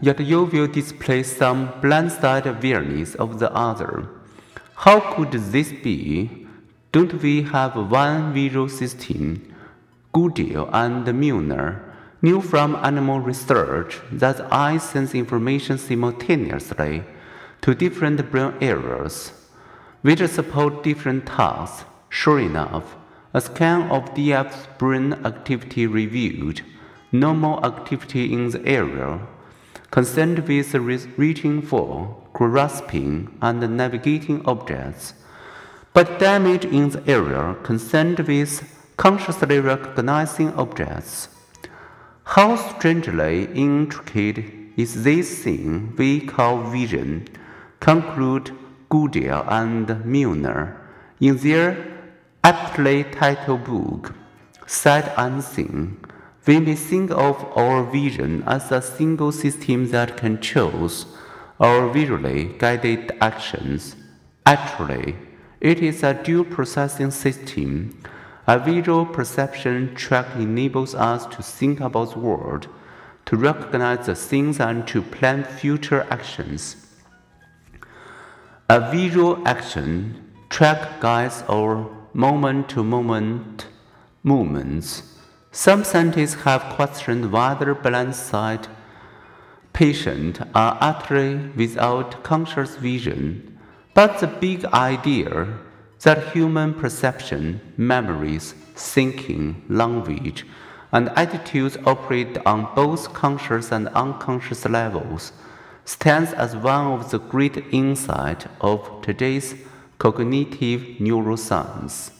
yet you will display some blindsight awareness of the other. How could this be? Don't we have one visual system, Goodale and Milner, knew from animal research that eyes sense information simultaneously to different brain areas, which support different tasks. Sure enough, a scan of DF's brain activity revealed normal activity in the area, concerned with reaching for, grasping, and navigating objects, but damage in the area concerned with consciously recognizing objects. How strangely intricate is this thing we call vision, conclude Goodale and Milner in their aptly titled book, Sight Unseen. We may think of our vision as a single system that controls our visually guided actions. Actually, it is a dual processing system. A visual perception track enables us to think about the world, to recognize the things, and to plan future actions. A visual action track guides our moment to moment movements. Some scientists have questioned whether blind sight patients are utterly without conscious vision, but the big idea that human perception, memories, thinking, language, and attitudes operate on both conscious and unconscious levels stands as one of the great insights of today's cognitive neuroscience.